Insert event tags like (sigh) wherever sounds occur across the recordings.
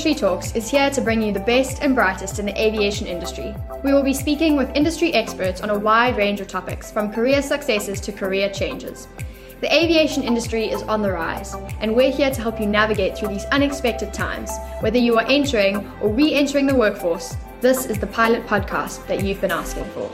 Industry Talks is here to bring you the best and brightest in the aviation industry. We will be speaking with industry experts on a wide range of topics, from career successes to career changes. The aviation industry is on the rise, and we're here to help you navigate through these unexpected times. Whether you are entering or re entering the workforce, this is the pilot podcast that you've been asking for.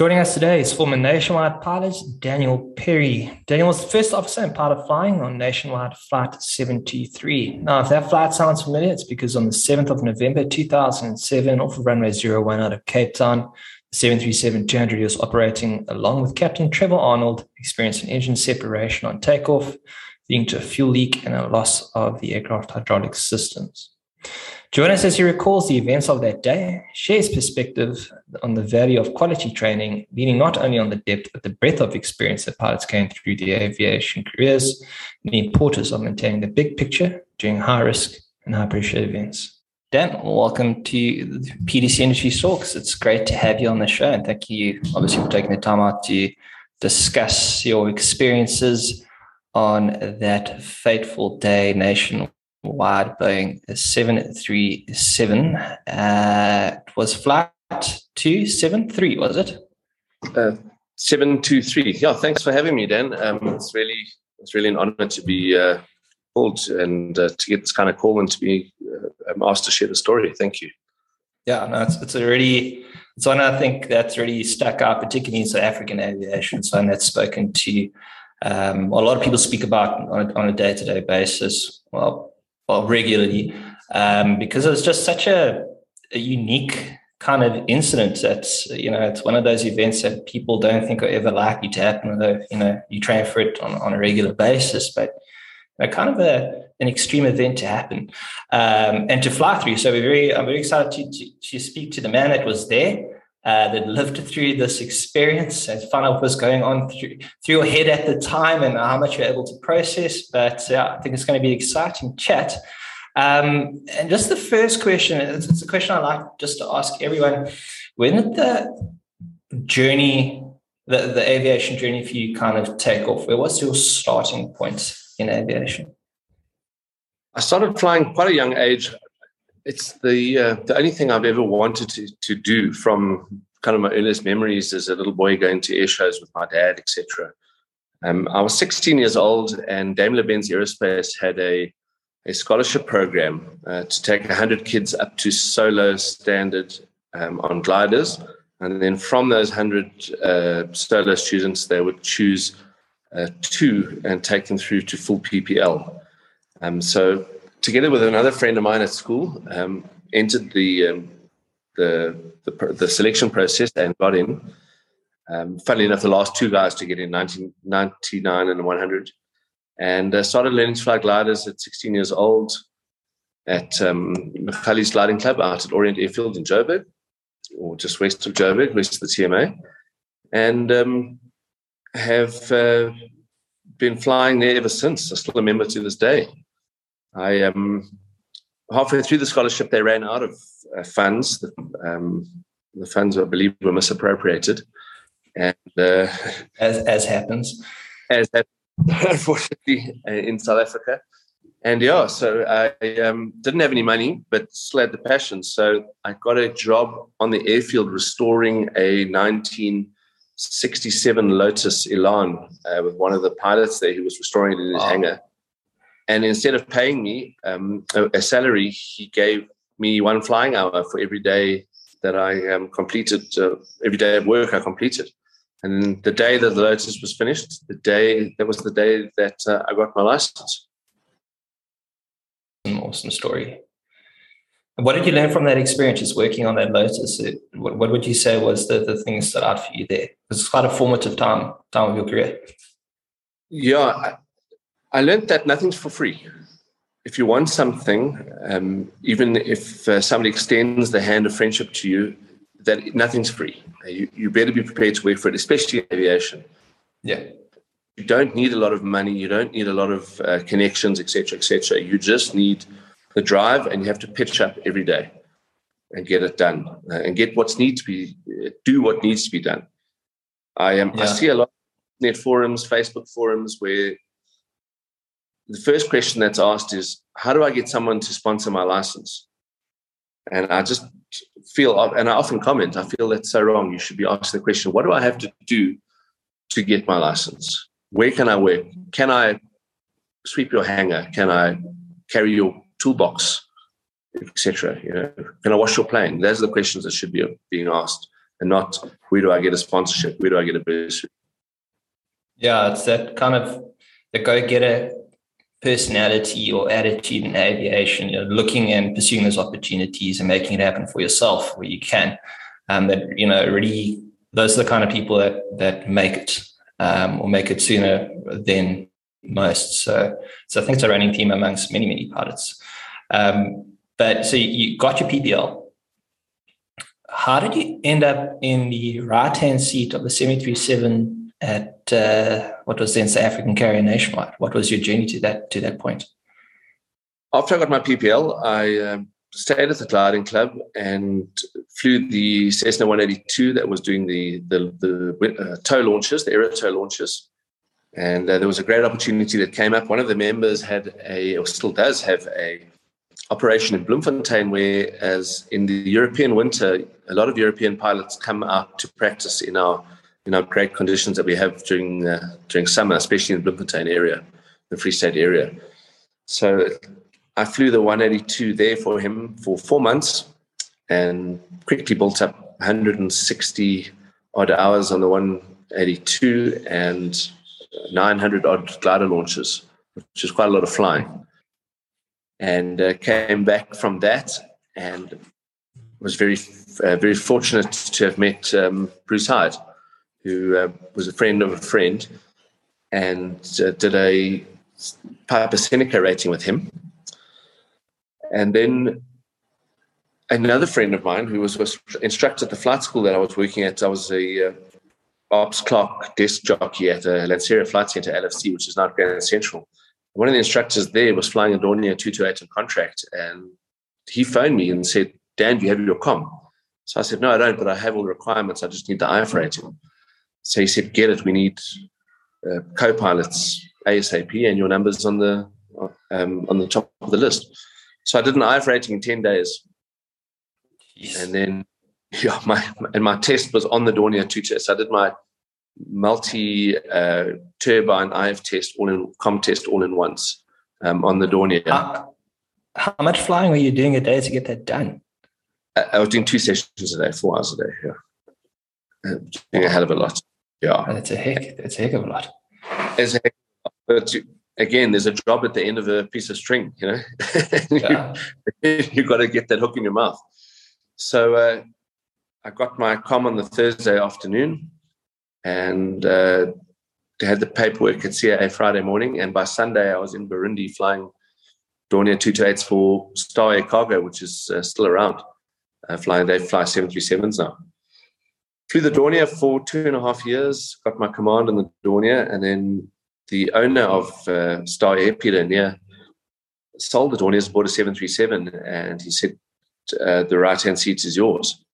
Joining us today is former Nationwide pilot Daniel Perry. Daniel was the first officer and pilot flying on Nationwide Flight 73. Now, if that flight sounds familiar, it's because on the 7th of November 2007, off of runway 01 out of Cape Town, the 737-200 was operating along with Captain Trevor Arnold, experienced an engine separation on takeoff, leading to a fuel leak and a loss of the aircraft hydraulic systems. Join us as he recalls the events of that day, shares perspective on the value of quality training, leaning not only on the depth but the breadth of experience that pilots gain through the aviation careers, and the importance of maintaining the big picture during high risk and high pressure events. Dan, welcome to the PDC Industry Talks. It's great to have you on the show, and thank you, obviously, for taking the time out to discuss your experiences on that fateful day nationwide wide Boeing 737. Uh, it was flight 273, was it? Uh, 723. Yeah, thanks for having me, Dan. Um, it's really it's really an honor to be uh, called and uh, to get this kind of call and to be uh, asked to share the story. Thank you. Yeah, no, it's, it's a really, it's one I think that's really stuck out, particularly in South African aviation. So, and that's spoken to um, a lot of people speak about on a, on a day-to-day basis. Well, well regularly um, because it was just such a, a, unique kind of incident. That's you know it's one of those events that people don't think are ever likely to happen although you know you train for it on, on a regular basis but you know, kind of a, an extreme event to happen um, and to fly through. So we're very i'm very excited to, to, to speak to the man that was there uh, that lived through this experience and find out what was going on through, through your head at the time and how much you're able to process. But uh, I think it's going to be an exciting chat. Um, and just the first question, it's, it's a question I like just to ask everyone. When did the journey, the, the aviation journey for you kind of take off? Where was your starting point in aviation? I started flying quite a young age it's the uh, the only thing I've ever wanted to to do from kind of my earliest memories as a little boy going to air shows with my dad, etc. Um, I was 16 years old, and Daimler-Benz Aerospace had a a scholarship program uh, to take 100 kids up to solo standard um, on gliders, and then from those 100 uh, solo students, they would choose uh, two and take them through to full PPL. Um, so together with another friend of mine at school, um, entered the, um, the, the, the selection process and got in. Um, funnily enough, the last two guys to get in, 1999 and 100, and uh, started learning to fly gliders at 16 years old at um, Gliding Club out at Orient Airfield in Joburg, or just west of Joburg, west of the TMA, and um, have uh, been flying there ever since. I still remember to this day. I um, halfway through the scholarship, they ran out of uh, funds. The, um, the funds, I believe, were misappropriated, and uh, as as happens, as (laughs) unfortunately uh, in South Africa. And yeah, so I um, didn't have any money, but still had the passion. So I got a job on the airfield restoring a 1967 Lotus Elan uh, with one of the pilots there who was restoring it in his wow. hangar. And instead of paying me um, a, a, salary, he gave me one flying hour for every day that I um, completed, uh, every day of work I completed. And the day that the Lotus was finished, the day that was the day that uh, I got my license. awesome story. What did you learn from that experience, just working on that Lotus? What, what would you say was the, the thing that stood out for you there? Because it's quite a formative time, time of your career. Yeah, I, learned that nothing's for free. If you want something, um, even if uh, somebody extends the hand of friendship to you, that nothing's free. You, you better be prepared to work for it, especially in aviation. Yeah. You don't need a lot of money. You don't need a lot of uh, connections, etc., etc. You just need the drive, and you have to pitch up every day and get it done uh, and get what's needs to be do what needs to be done. I am. Um, yeah. I see a lot of net forums, Facebook forums where the first question that's asked is, "How do I get someone to sponsor my license?" And I just feel, and I often comment, I feel that's so wrong. You should be asked the question, "What do I have to do to get my license? Where can I work? Can I sweep your hangar? Can I carry your toolbox, etc. You know, can I wash your plane? Those are the questions that should be being asked, and not where do I get a sponsorship? Where do I get a bursary? Yeah, it's that kind of the go-getter personality or attitude in aviation. You know, looking and pursuing those opportunities and making it happen for yourself where you can. Um, that you know, really, those are the kind of people that that make it um, or make it sooner than most. So, so I think it's a running theme amongst many, many pilots. Um, but so you got your PPL. How did you end up in the right hand seat of the 737 at uh, what was then South African carrier nationwide? What was your journey to that to that point? After I got my PPL, I um, stayed at the gliding club and flew the Cessna 182 that was doing the the, the uh, tow launches, the aero tow launches. And uh, there was a great opportunity that came up. One of the members had a, or still does have a operation in Bloemfontein, where as in the European winter, a lot of European pilots come out to practice in our in know great conditions that we have during uh, during summer, especially in the Bloemfontein area, the Free State area. So I flew the 182 there for him for four months, and quickly built up 160 odd hours on the 182 and 900 odd glider launches, which is quite a lot of flying and uh, came back from that and was very uh, very fortunate to have met um, Bruce Hyde, who uh, was a friend of a friend, and uh, did a Piper Seneca rating with him. And then another friend of mine who was, was instructor at the flight school that I was working at, I was a uh, ops clock desk jockey at a Lanseria Flight Center, LFC, which is now Grand Central one of the instructors there was flying a Dornier 228 on contract, and he phoned me and said, Dan, do you have your com? So I said, No, I don't, but I have all the requirements. I just need the IF rating. So he said, Get it. We need uh, co pilots ASAP, and your number's on the um, on the top of the list. So I did an IF rating in 10 days. And then, (laughs) yeah, my and my test was on the Dornier 228. So I did my multi uh, turbine IF test all in com test all in once um, on the Dornier. How, how, much flying were you doing a day to get that done? I, I was doing two sessions a day, four hours a day. Yeah, uh, doing a hell of a lot. Yeah, that's a heck. That's a heck of a lot. It's a heck, but again, there's a job at the end of a piece of string. You know, (laughs) yeah. (laughs) you, you got to get that hook in your mouth. So uh, I got my com on the Thursday afternoon and uh, had the paperwork at CAA Friday morning. And by Sunday, I was in Burundi flying Dornier 228s for Star Air Cargo, which is uh, still around. Uh, flying, they fly 737s now. Flew the Dornier for two and a half years, got my command in the Dornier, and then the owner of uh, Star Air, Peter sold the Dorniers, bought a 737, and he said, uh, the right hand seat is yours.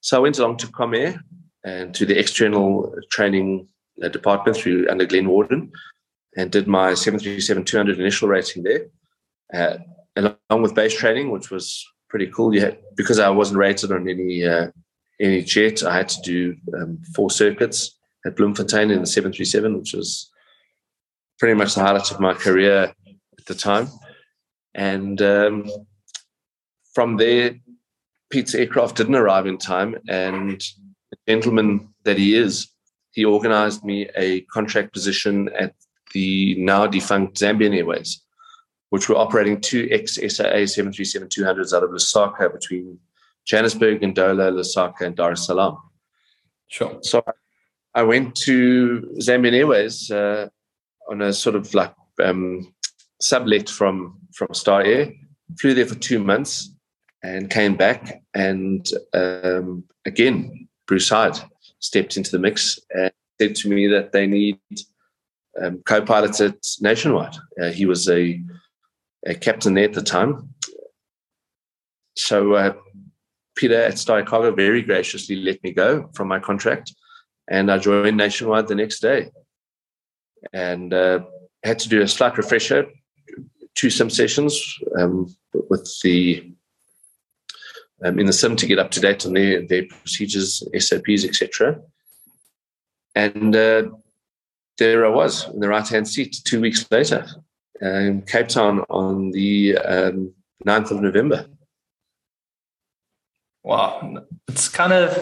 So I went along to Comair and to the external training uh, department through under Glenn Warden and did my 737-200 initial rating there, uh, along with base training, which was pretty cool. You had, because I wasn't rated on any uh, any jet, I had to do um, four circuits at Bloemfontein in the 737, which was pretty much the highlight of my career at the time. And um, from there, Pete's aircraft didn't arrive in time, and gentleman that he is, he organized me a contract position at the now defunct Zambian Airways. which were operating two ex-SAA 737-200s out of Lusaka between Johannesburg and Ndola, Lusaka and Dar es Salaam. Sure. So I went to Zambian Airways uh, on a sort of like um, sublet from from Star Air. Flew there for two months and came back. And um, again, Bruce Hyde stepped into the mix and said to me that they need um, co-pilots at Nationwide. Uh, he was a, a captain there at the time. So uh, Peter at Star very graciously let me go from my contract and I joined Nationwide the next day, and uh, had to do a slight refresher, two sim sessions um, with the um, in the sim to get up to date on their their procedures, SOPs, etc. And uh, there I was in the right hand seat two weeks later, in Cape Town on the um, 9th of November. Wow, it's kind of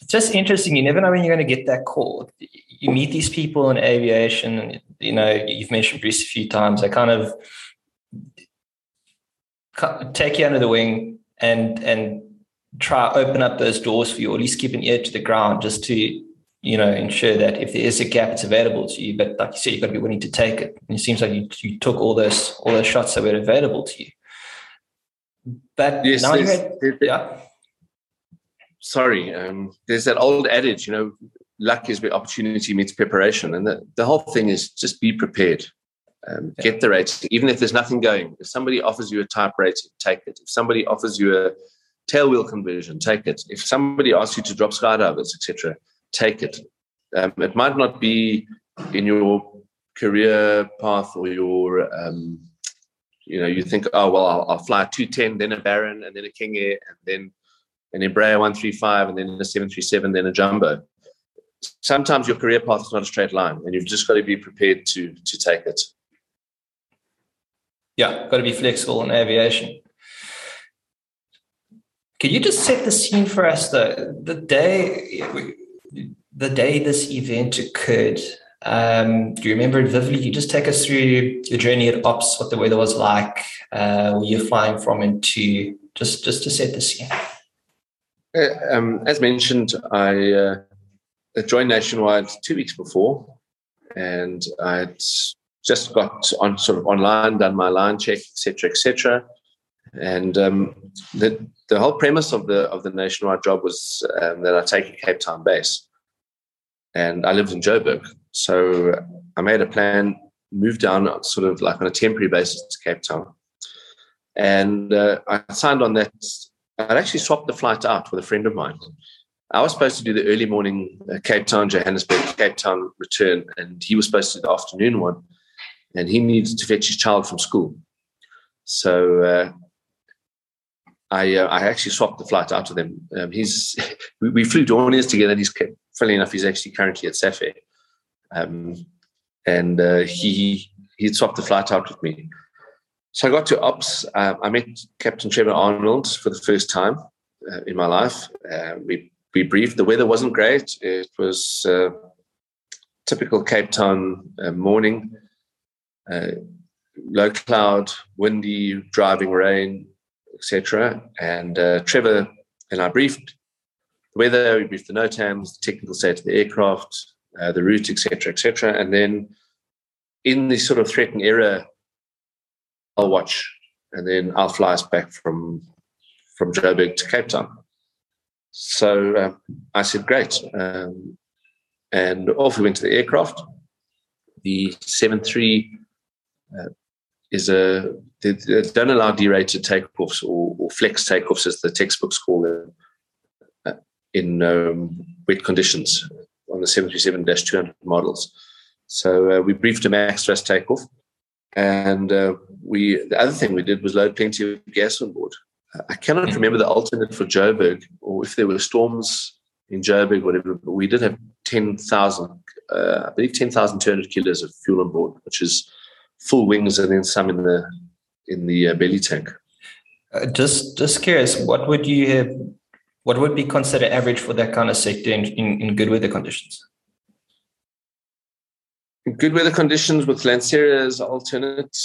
it's just interesting. You never know when you're going to get that call. You meet these people in aviation, and you know you've mentioned Bruce a few times. They kind of take you under the wing and and try open up those doors for you, or at least keep an ear to the ground, just to you know ensure that if there is a gap, it's available to you. But like you said, you've got to be willing to take it. And it seems like you, you took all those all those shots that were available to you. But yes, now you had, yeah sorry, um, there's that old adage, you know, luck is where opportunity meets preparation. And the, the whole thing is just be prepared. Um, yeah. Get the rating, even if there's nothing going. If somebody offers you a type rating, take it. If somebody offers you a tailwheel conversion, take it. If somebody asks you to drop skydivers, etc., take it. Um, it might not be in your career path or your, um, you know, you think, oh well, I'll, I'll fly two ten, then a Baron, and then a King Air, and then an Embraer 135 and then a 737, then a jumbo. Sometimes your career path is not a straight line, and you've just got to be prepared to to take it. Yeah, got to be flexible in aviation. Can you just set the scene for us? The the day the day this event occurred. Um, do you remember it vividly? You just take us through your journey at Ops, what the weather was like, uh, where you're flying from, and to just just to set the scene. Uh, um, as mentioned, I uh, joined Nationwide two weeks before, and I'd just got on sort of online, done my line check, etc., etc. And um, the the whole premise of the of the Nationwide job was um, that I take a Cape Town base, and I lived in Joburg, so I made a plan, moved down sort of like on a temporary basis to Cape Town, and uh, I signed on that I'd actually swapped the flight out with a friend of mine. I was supposed to do the early morning uh, Cape Town, Johannesburg, Cape Town return, and he was supposed to do the afternoon one. And he needed to fetch his child from school. So uh, I, uh, I actually swapped the flight out with them. Um, he's (laughs) we, we, flew Dorniers together. And he's funny enough, he's actually currently at SAFE. Um, and uh, he he swapped the flight out with me. So I got to ops. Uh, I met Captain Trevor Arnold for the first time uh, in my life. Uh, we we briefed. The weather wasn't great. It was uh, typical Cape Town uh, morning. Low cloud, windy, driving rain, etc. And Trevor and I briefed the weather. We briefed the NOTAMs, the technical state of the aircraft, the route, etc., etc. And then in the sort of threatened error I'll watch, and then I'll fly us back from from Joburg to Cape Town. So uh, I said, great. Um, and off we went to the aircraft. The 7.3 uh, is a, they, they, don't allow derated takeoffs or, or, flex takeoffs, as the textbooks call them, uh, in um, wet conditions on the 737 200 models. So uh, we briefed a max thrust takeoff. And uh, we the other thing we did was load plenty of gas on board. I cannot mm-hmm. remember the alternate for Joburg or if there were storms in Joburg, whatever. But we did have ten thousand, uh, I believe, ten thousand two hundred kilos of fuel on board, which is full wings and then some in the in the uh, belly tank. Uh, just just curious, what would you have? What would be considered average for that kind of sector in, in, in good weather conditions? good weather conditions with Lanseria's alternate,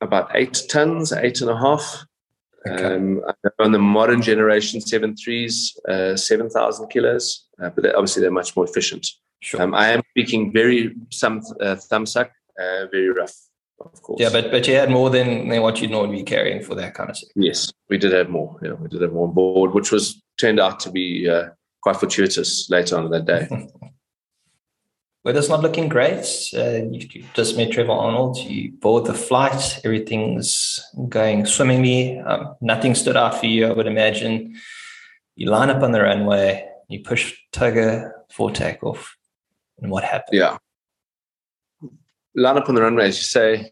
about eight tons, eight and a half. Okay. Um, on the modern generation 7.3s, uh, 7,000 kilos, uh, but obviously they're much more efficient. Sure. Um, I am speaking very some uh, thumbsuck, uh, very rough, of course. Yeah, but but you had more than, than what you'd normally be carrying for that kind of stuff. Yes, we did have more. Yeah, we did have more on board, which was turned out to be uh, quite fortuitous later on in that day. (laughs) Weather's not looking great. Uh, you, you, just met Trevor Arnold. You board the flight. Everything's going swimmingly. Um, nothing stood out for you, I would imagine. You line up on the runway. You push TOGA for takeoff. And what happened? Yeah. Line up on the runway, as you say.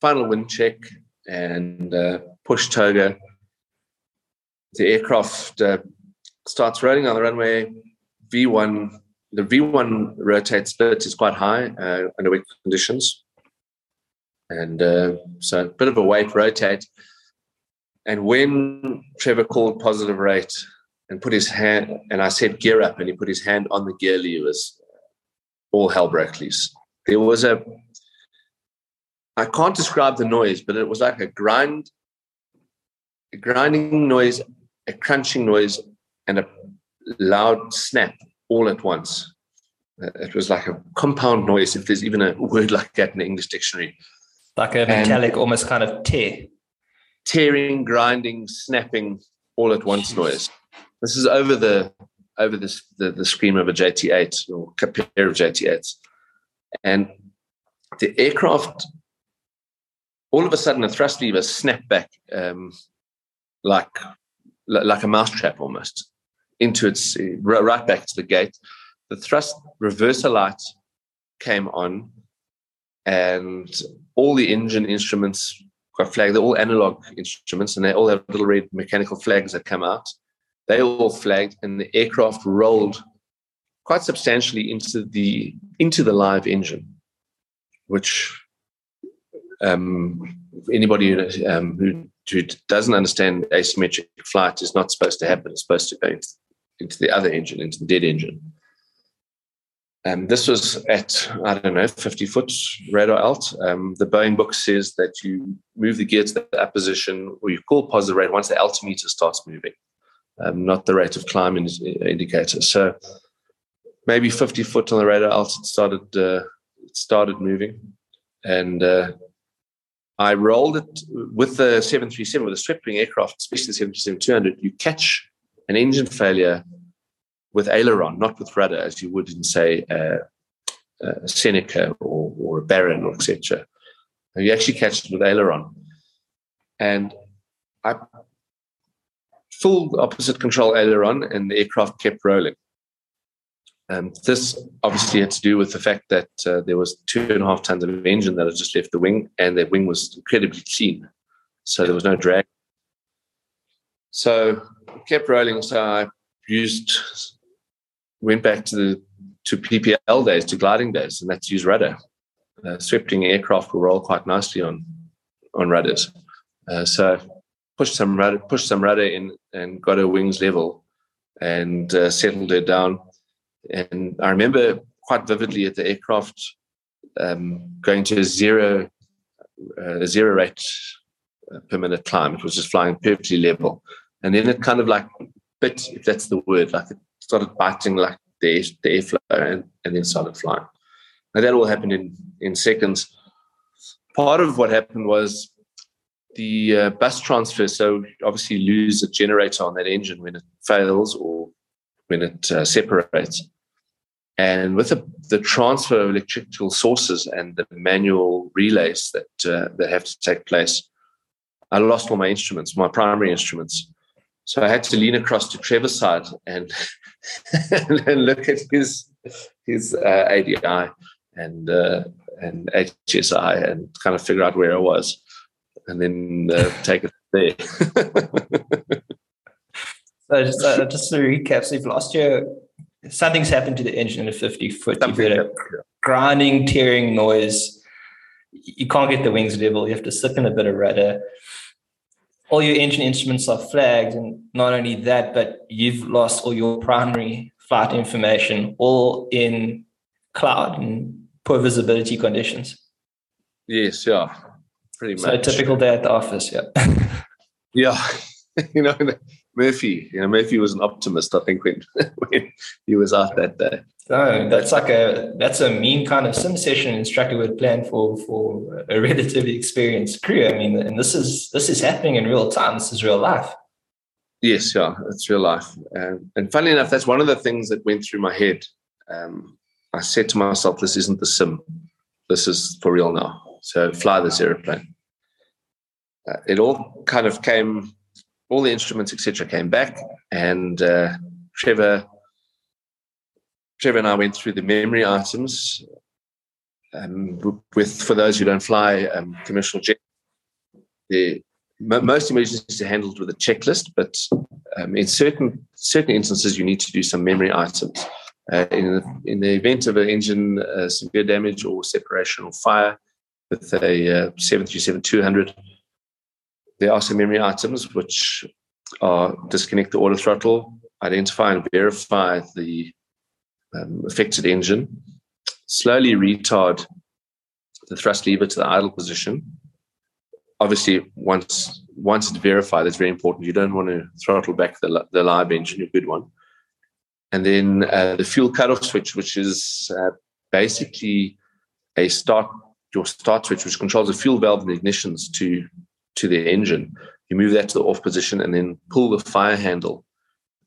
Final wind check and uh, push TOGA. The aircraft uh, starts rolling on the runway. V1 the V1 rotate split is quite high uh, under weak conditions. And uh, so a bit of a wait rotate. And when Trevor called positive rate and put his hand, and I said gear up, and he put his hand on the gear levers, all hell broke loose. There was a, I can't describe the noise, but it was like a grind, a grinding noise, a crunching noise, and a loud snap all at once. Uh, it was like a compound noise, if there's even a word like that in the English dictionary. Like a metallic, and almost kind of tear. Tearing, grinding, snapping, all at once noise. This is over the over this the, the screen of a JT8 or a pair of JT8s. And the aircraft, all of a sudden, the thrust lever snapped back um, like like a mousetrap almost into its right back to the gate. The thrust reverser light came on, and all the engine instruments got flagged. They're all analog instruments, and they all have little red mechanical flags that come out. They all flagged, and the aircraft rolled quite substantially into the into the live engine, which um, anybody um, who, who, doesn't understand asymmetric flight is not supposed to happen. It's supposed to go into into the other engine, into the dead engine. And this was at, I don't know, 50 foot radar alt. Um, the Boeing book says that you move the gear to that position or you call positive rate once the altimeter starts moving, um, not the rate of climb indicator. So maybe 50 foot on the radar alt, it started, uh, it started moving. And uh, I rolled it with the 737, with the swept wing aircraft, especially the 737 200. You catch an engine failure with aileron, not with rudder, as you would in, say, uh, a Seneca or, or a Baron, or etc. You actually catch it with aileron. And I full opposite control aileron, and the aircraft kept rolling. Um, this obviously had to do with the fact that uh, there was two and a half tons of engine that had just left the wing, and that wing was incredibly clean, so there was no drag. So kept rolling. So I used, went back to the to PPL days, to gliding days, and that's use rudder. Uh, sweeping aircraft will roll quite nicely on on rudders. Uh, so pushed some rudder, pushed some rudder in, and got her wings level, and uh, settled her down. And I remember quite vividly at the aircraft um, going to a zero uh, zero rate uh, per minute climb. It was just flying perfectly level. And then it kind of like bit, if that's the word, like it started biting like the, the airflow and, and then started flying. And that all happened in, in seconds. Part of what happened was the uh, bus transfer. So obviously, lose a generator on that engine when it fails or when it uh, separates. And with the, the, transfer of electrical sources and the manual relays that uh, that have to take place, I lost all my instruments, my primary instruments. So I had to lean across to Trevor's side and (laughs) and look at his his uh, ADI and uh, and HSI and kind of figure out where I was, and then uh, take it there. (laughs) so just uh, just to recap, so you've lost your something's happened to the engine in a 50 foot. You've a grinding, tearing noise. You can't get the wings level. You have to slip in a bit of rudder all your engine instruments are flagged. And not only that, but you've lost all your primary flight information all in cloud and poor visibility conditions. Yes, yeah, pretty much. So typical day at the office, yeah. (laughs) yeah, (laughs) you know, Murphy, you know, Murphy was an optimist, I think, when, (laughs) when he was out that day. No, that's like a that's a mean kind of sim session instructor would plan for for a relatively experienced crew. I mean, and this is this is happening in real time. This is real life. Yes, yeah, it's real life. Um, and funny enough, that's one of the things that went through my head. Um, I said to myself, "This isn't the sim. This is for real now." So fly this airplane. Uh, it all kind of came, all the instruments, etc., came back, and uh, Trevor Trevor and I went through the memory items. Um, with for those who don't fly um, commercial jet, the most emergencies are handled with a checklist, but um, in certain certain instances, you need to do some memory items. Uh, in, the, in the event of an engine uh, severe damage or separation or fire with a uh, 737-200, there are some memory items which are disconnect the auto throttle, identify and verify the um, affected engine, slowly retard the thrust lever to the idle position. Obviously, once once it's verified, it's very important. You don't want to throttle back the, the live engine, a good one. And then uh, the fuel cutoff switch, which is uh, basically a start your start switch, which controls the fuel valve and ignitions to to the engine. You move that to the off position and then pull the fire handle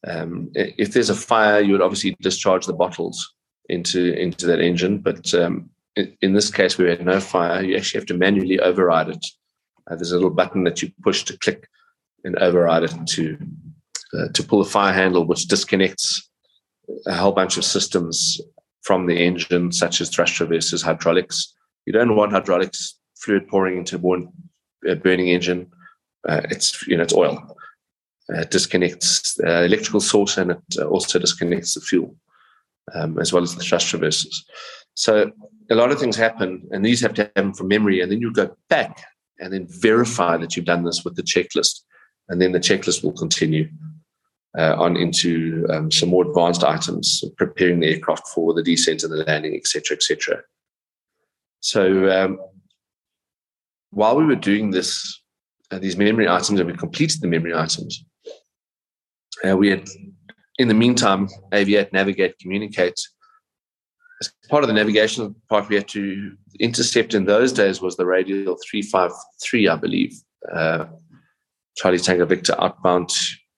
um, if there's a fire, you would obviously discharge the bottles into into that engine. But um, in, this case, we had no fire. You actually have to manually override it. Uh, there's a little button that you push to click and override it to uh, to pull the fire handle, which disconnects a whole bunch of systems from the engine, such as thrust reversers, hydraulics. You don't want hydraulics fluid pouring into a burning engine. Uh, it's you know it's oil uh, disconnects the uh, electrical source and it uh, also disconnects the fuel um, as well as the thrust reversers. So a lot of things happen, and these have to happen from memory, and then you go back and then verify that you've done this with the checklist, and then the checklist will continue uh, on into um, some more advanced items, preparing the aircraft for the descent and the landing, etc., etc. So um, while we were doing this, uh, these memory items, and we completed the memory items, uh, we had, in the meantime, aviate, navigate, communicate. As part of the navigation part, we had to intercept in those days was the radial 353, I believe, uh, Charlie Tango Victor outbound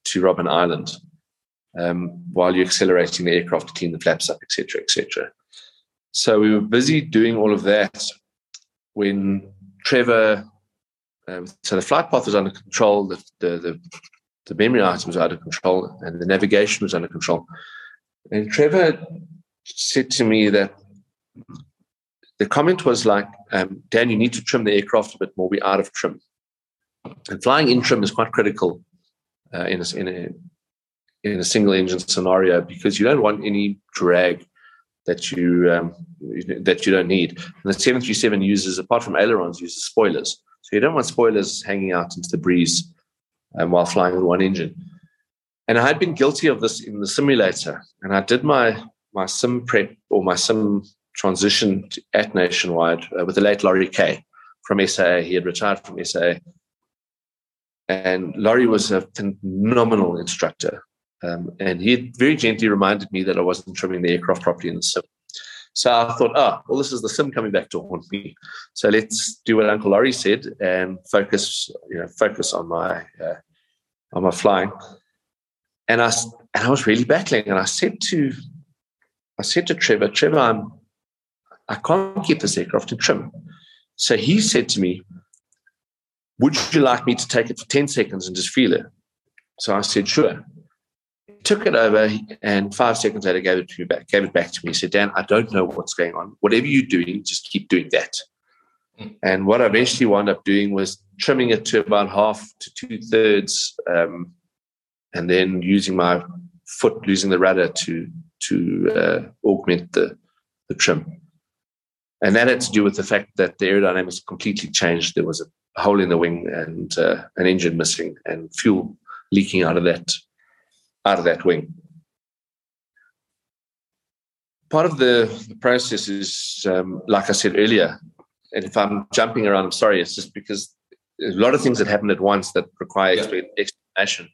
to Robben Island um, while you're accelerating the aircraft to clean the flaps up, etc., etc. So we were busy doing all of that when Trevor, um, so the flight path was under control. The, the, the the memory items out of control and the navigation was under control. And Trevor said to me that the comment was like, um, Dan, you need to trim the aircraft a bit more. We're out of trim. And flying in trim is quite critical uh, in, a, in, a, in a single engine scenario because you don't want any drag that you um, that you don't need. And the 737 uses, apart from ailerons, uses spoilers. So you don't want spoilers hanging out into the breeze um, while flying with one engine. And I had been guilty of this in the simulator. And I did my my sim prep or my sim transition at Nationwide uh, with the late Laurie Kay from SAA. He had retired from SAA. And Laurie was a phenomenal instructor. Um, and he very gently reminded me that I wasn't trimming the aircraft properly in the sim. So I thought, oh, well, this is the sim coming back to haunt me. So let's do what Uncle Laurie said and focus, you know, focus on my uh, on my flying. And I and I was really battling. And I said to I said to Trevor, Trevor, I'm I can't keep this aircraft in trim. So he said to me, Would you like me to take it for 10 seconds and just feel it? So I said, Sure. Took it over and five seconds later gave it to me back, gave it back to me. He said, Dan, I don't know what's going on. Whatever you're doing, just keep doing that. Mm. And what I eventually wound up doing was trimming it to about half to two thirds, um, and then using my foot, losing the rudder to to uh, augment the the trim. And that had to do with the fact that the aerodynamics completely changed. There was a hole in the wing and uh, an engine missing, and fuel leaking out of that out of that wing. part of the, the process is, um, like I said earlier, and if I'm jumping around, I'm sorry. It's just because a lot of things that happen at once that require yeah. explanation.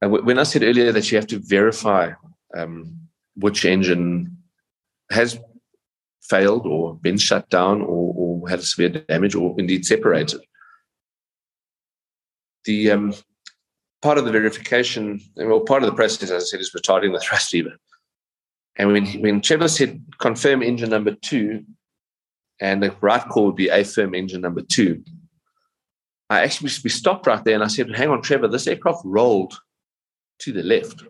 And when I said earlier that you have to verify um, which engine has failed or been shut down or, or had a severe damage or indeed separated, the um, part of the verification, well, part of the process, as I said, is retarding the thrust lever. And when when Trevor said confirm engine number two, and the right call would be affirm engine number two, I actually we stopped right there and I said, "Hang on, Trevor, this aircraft rolled to the left,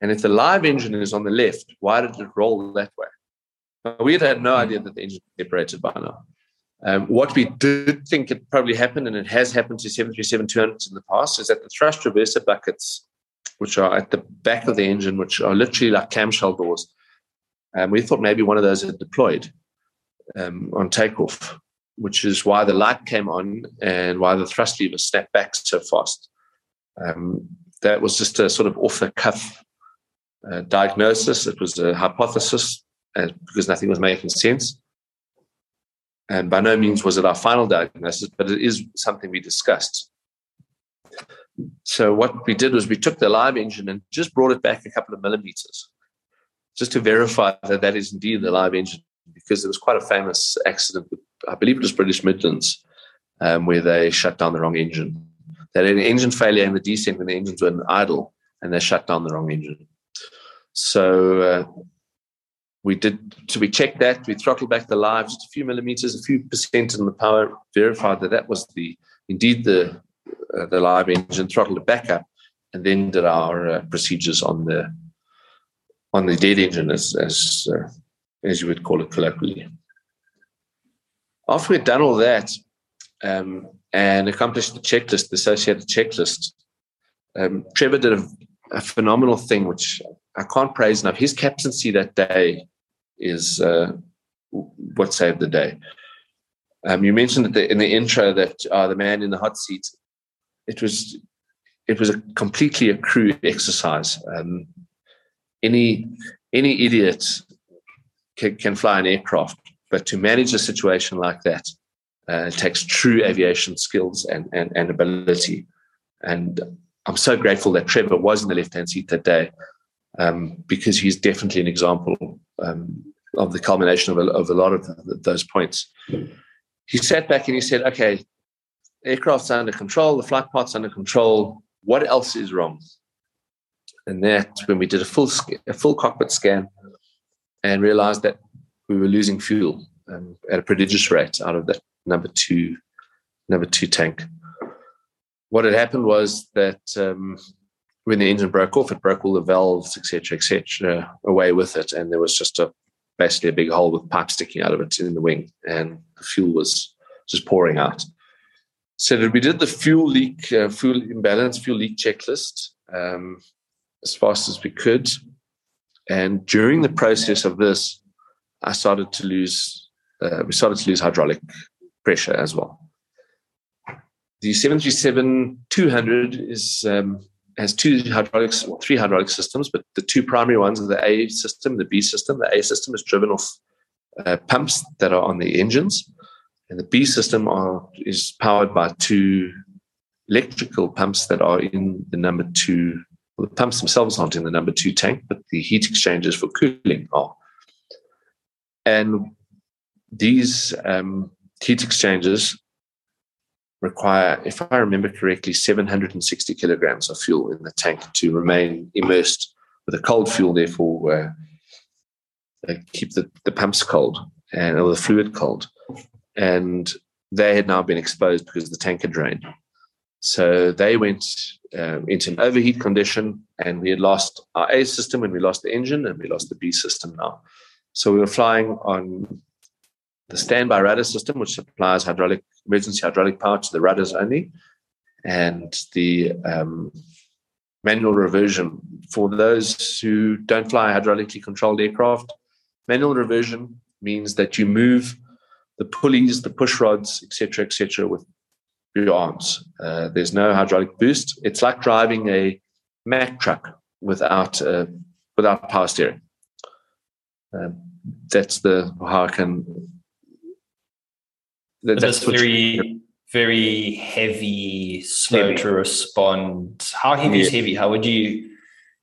and if the live engine is on the left, why did it roll that way?" We had had no idea that the engine separated by now. Um, what we did think it probably happened, and it has happened to 737-200s in the past, is that the thrust reverser buckets, which are at the back of the engine, which are literally like clamshell doors, um, we thought maybe one of those had deployed um, on takeoff, which is why the light came on and why the thrust lever snapped back so fast. Um, that was just a sort of off the cuff uh, diagnosis. It was a hypothesis uh, because nothing was making sense. And by no means was it our final diagnosis, but it is something we discussed. So what we did was we took the live engine and just brought it back a couple of millimeters, just to verify that that is indeed the live engine, because it was quite a famous accident. I believe it was British Midlands, um, where they shut down the wrong engine. They had an engine failure in the descent when the engines were idle, and they shut down the wrong engine. So uh, we did so we checked that we throttled back the live just a few millimeters a few percent in the power verified that that was the indeed the uh, the live engine throttled it back up and then did our uh, procedures on the on the dead engine as as uh, as you would call it colloquially after we'd done all that um, and accomplished the checklist the associated checklist um, trevor did a, a phenomenal thing which I can't praise enough. His captaincy that day is uh, what saved the day. Um, you mentioned the, in the intro that uh, the man in the hot seat. It was it was a completely a crew exercise. Um, any any idiot can, can, fly an aircraft, but to manage a situation like that uh, takes true aviation skills and, and, and ability. And I'm so grateful that Trevor was in the left hand seat that day um, because he's definitely an example um, of the culmination of a, of a lot of those points. He sat back and he said, okay, aircraft's under control, the flight path's under control. What else is wrong? And that when we did a full a full cockpit scan and realized that we were losing fuel um, at a prodigious rate out of that number two number two tank. What had happened was that um, when the engine broke off, it broke all the valves, etc., etc., away with it, and there was just a basically a big hole with pipe sticking out of it in the wing, and the fuel was just pouring out. So we did the fuel leak, uh, fuel imbalance, fuel leak checklist um, as fast as we could, and during the process of this, I started to lose. Uh, we started to lose hydraulic pressure as well. The 737-200 is um, has two hydraulics, or three hydraulic systems, but the two primary ones are the A system, the B system. The A system is driven off uh, pumps that are on the engines, and the B system are, is powered by two electrical pumps that are in the number two. Well, the pumps themselves aren't in the number two tank, but the heat exchangers for cooling are. And these um, heat exchangers require, if I remember correctly, 760 kilograms of fuel in the tank to remain immersed with a cold fuel, therefore, uh, keep the, the pumps cold and or the fluid cold. And they had now been exposed because the tank had drained. So they went um, into an overheat condition, and we had lost our A system and we lost the engine and we lost the B system now. So we were flying on the standby rudder system, which supplies hydraulic emergency hydraulic power to the rudders only, and the um, manual reversion for those who don't fly hydraulically controlled aircraft. Manual reversion means that you move the pulleys, the push rods, etc., etc., with your arms. Uh, there's no hydraulic boost. It's like driving a Mack truck without uh, without power steering. Um, that's the how I can. That, that's very very heavy, slow heavy. to respond. How heavy yeah. is heavy? How would you?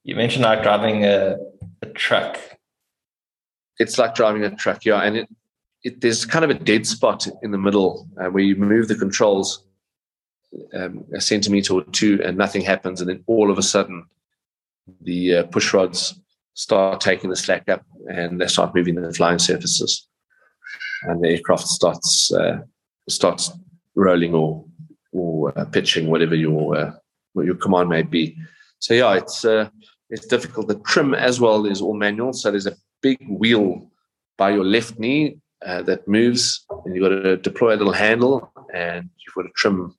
You mentioned like driving a, a truck. It's like driving a truck, yeah, and it, it there's kind of a dead spot in the middle uh, where you move the controls um, a centimeter or two, and nothing happens, and then all of a sudden, the uh, push rods start taking the slack up, and they start moving the flying surfaces, and the aircraft starts uh, starts rolling or or uh, pitching, whatever your uh, what your command may be. So yeah, it's uh, it's difficult. The trim as well is all manual, so there's a big wheel by your left knee uh, that moves, and you've got to deploy a little handle, and you've got to trim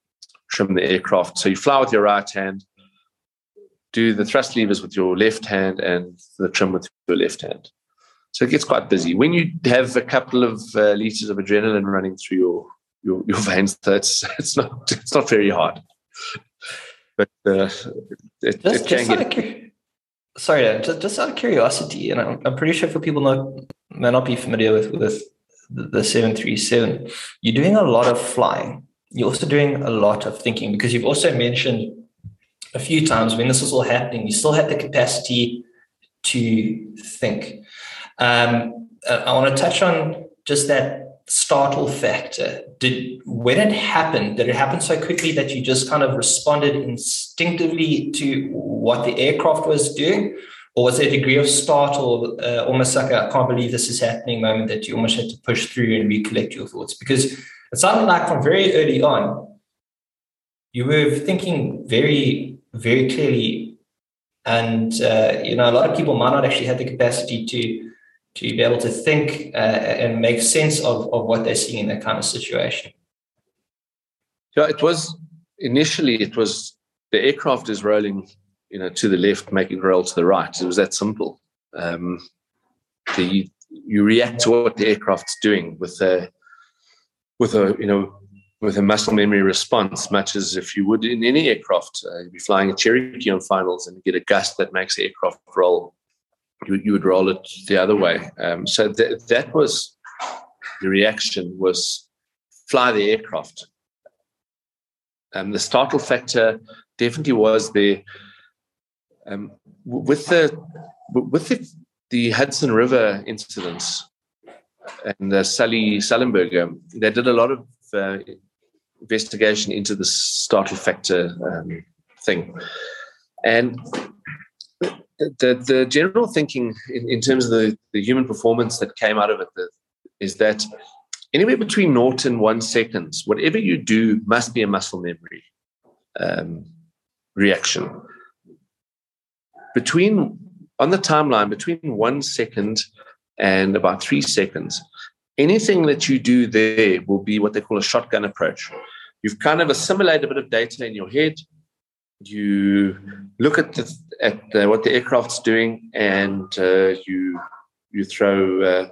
trim the aircraft. So you fly with your right hand, do the thrust levers with your left hand, and the trim with your left hand. So it gets quite busy. When you have a couple of uh, liters of adrenaline running through your your, your veins, that's it's not it's not very hard. But uh, it, just, it get. sorry, just, just out of curiosity, and I'm, I'm pretty sure for people not may not be familiar with with the 737, you're doing a lot of flying. You're also doing a lot of thinking because you've also mentioned a few times when this was all happening, you still had the capacity to think. Um, I want to touch on just that startle factor. Did when it happened, did it happen so quickly that you just kind of responded instinctively to what the aircraft was doing? Or was there a degree of startle, uh, almost like a I can't believe this is happening moment that you almost had to push through and recollect your thoughts? Because it sounded like from very early on, you were thinking very, very clearly. And, uh, you know, a lot of people might not actually have the capacity to to be able to think uh, and make sense of, of what they're seeing in that kind of situation. Yeah, it was initially, it was the aircraft is rolling you know, to the left, making roll to the right. It was that simple. Um, the you react to what the aircraft's doing with a with a you know with a muscle memory response, much as if you would in any aircraft. Uh, you'd be flying a Cherokee on finals and get a gust that makes the aircraft roll. You, you would roll it the other way. Um, so th- that was the reaction was fly the aircraft. Um, the startle factor definitely was there um, with the with the, the Hudson River incidents and the Sully Sullenberger, they did a lot of uh, investigation into the startle factor um, thing, and the the general thinking in, in terms of the, the human performance that came out of it the, is that anywhere between naught and one seconds, whatever you do must be a muscle memory um, reaction between on the timeline between one second and about three seconds, anything that you do there will be what they call a shotgun approach. You've kind of assimilated a bit of data in your head. You look at the, at the, what the aircraft's doing, and uh, you you throw, uh,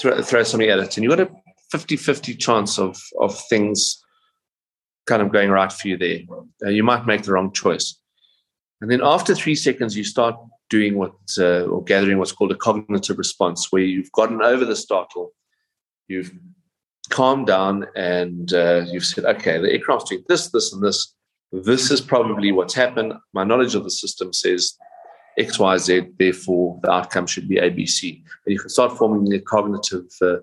throw throw something at it, and you've got a 50-50 chance of of things kind of going right for you there. Uh, you might make the wrong choice. And then after three seconds, you start doing what uh, or gathering what's called a cognitive response, where you've gotten over the startle, you've calmed down, and uh, you've said, "Okay, the aircraft's doing this, this, and this. This is probably what's happened. My knowledge of the system says X, Y, Z. Therefore, the outcome should be A, B, C. And you can start forming a cognitive uh,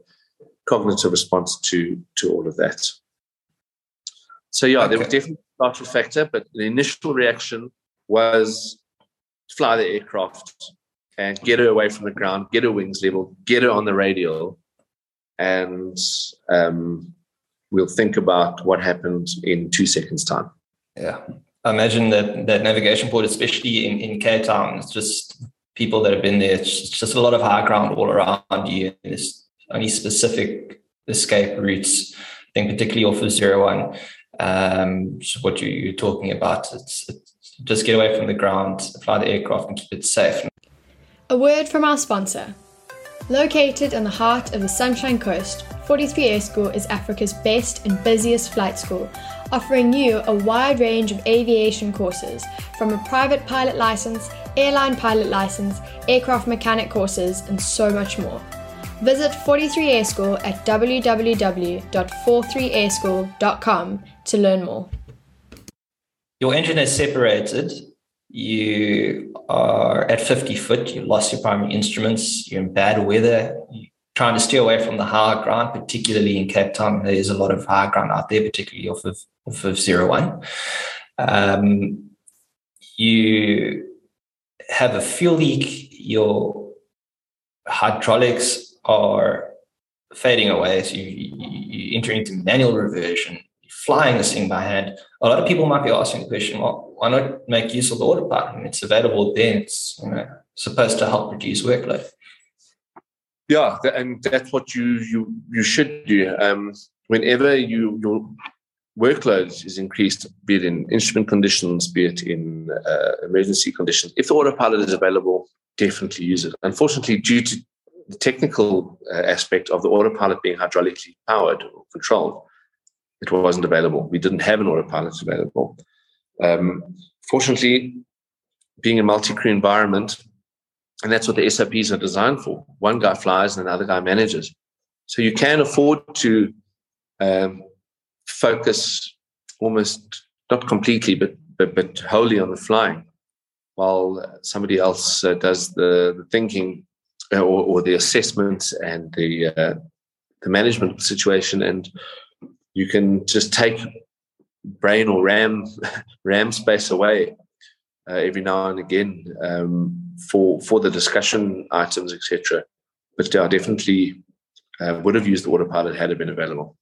cognitive response to to all of that. So yeah, okay. there was definitely a startle factor, but the initial reaction was fly the aircraft and get her away from the ground, get her wings level, get her on the radial, and um, we'll think about what happened in two seconds' time. Yeah. I imagine that that navigation port, especially in, in Cape Town, it's just people that have been there. It's just a lot of high ground all around you. There's only specific escape routes. I think particularly off of zero one, um, what you, are talking about. It's, it's just get away from the ground, fly the aircraft, and keep it safe. A word from our sponsor. Located in the heart of the Sunshine Coast, 43 Air School is Africa's best and busiest flight school, offering you a wide range of aviation courses, from a private pilot license, airline pilot license, aircraft mechanic courses, and so much more. Visit 43 Air School at www.43airschool.com to learn more. Your engine is separated. You are at 50 foot. You lost your primary instruments. You're in bad weather. Trying to steer away from the hard ground, particularly in Cape Town. There's a lot of hard ground out there, particularly off of, off of zero one. Um, you have a fuel leak. Your hydraulics are fading away. So you, you, you enter into manual reversion, flying this thing by hand. A lot of people might be asking the question, well, why not make use of the autopilot? I mean, it's available there. It's you know, supposed to help reduce workload. Yeah, and that's what you you you should do. Um, whenever you your workload is increased, be it in instrument conditions, be it in uh, emergency conditions, if the autopilot is available, definitely use it. Unfortunately, due to the technical uh, aspect of the autopilot being hydraulically powered or controlled, it wasn't available. We didn't have an autopilot available. Um, fortunately, being a multi-crew environment, and that's what the SOPs are designed for. One guy flies and another guy manages. So you can afford to um, focus almost not completely, but, but but wholly on the flying, while somebody else uh, does the, the thinking uh, or, or, the assessment and the uh, the management situation, and you can just take brain or RAM (laughs) RAM space away uh, every now and again um, for for the discussion items, etc. But I definitely uh, would have used the autopilot had it been available.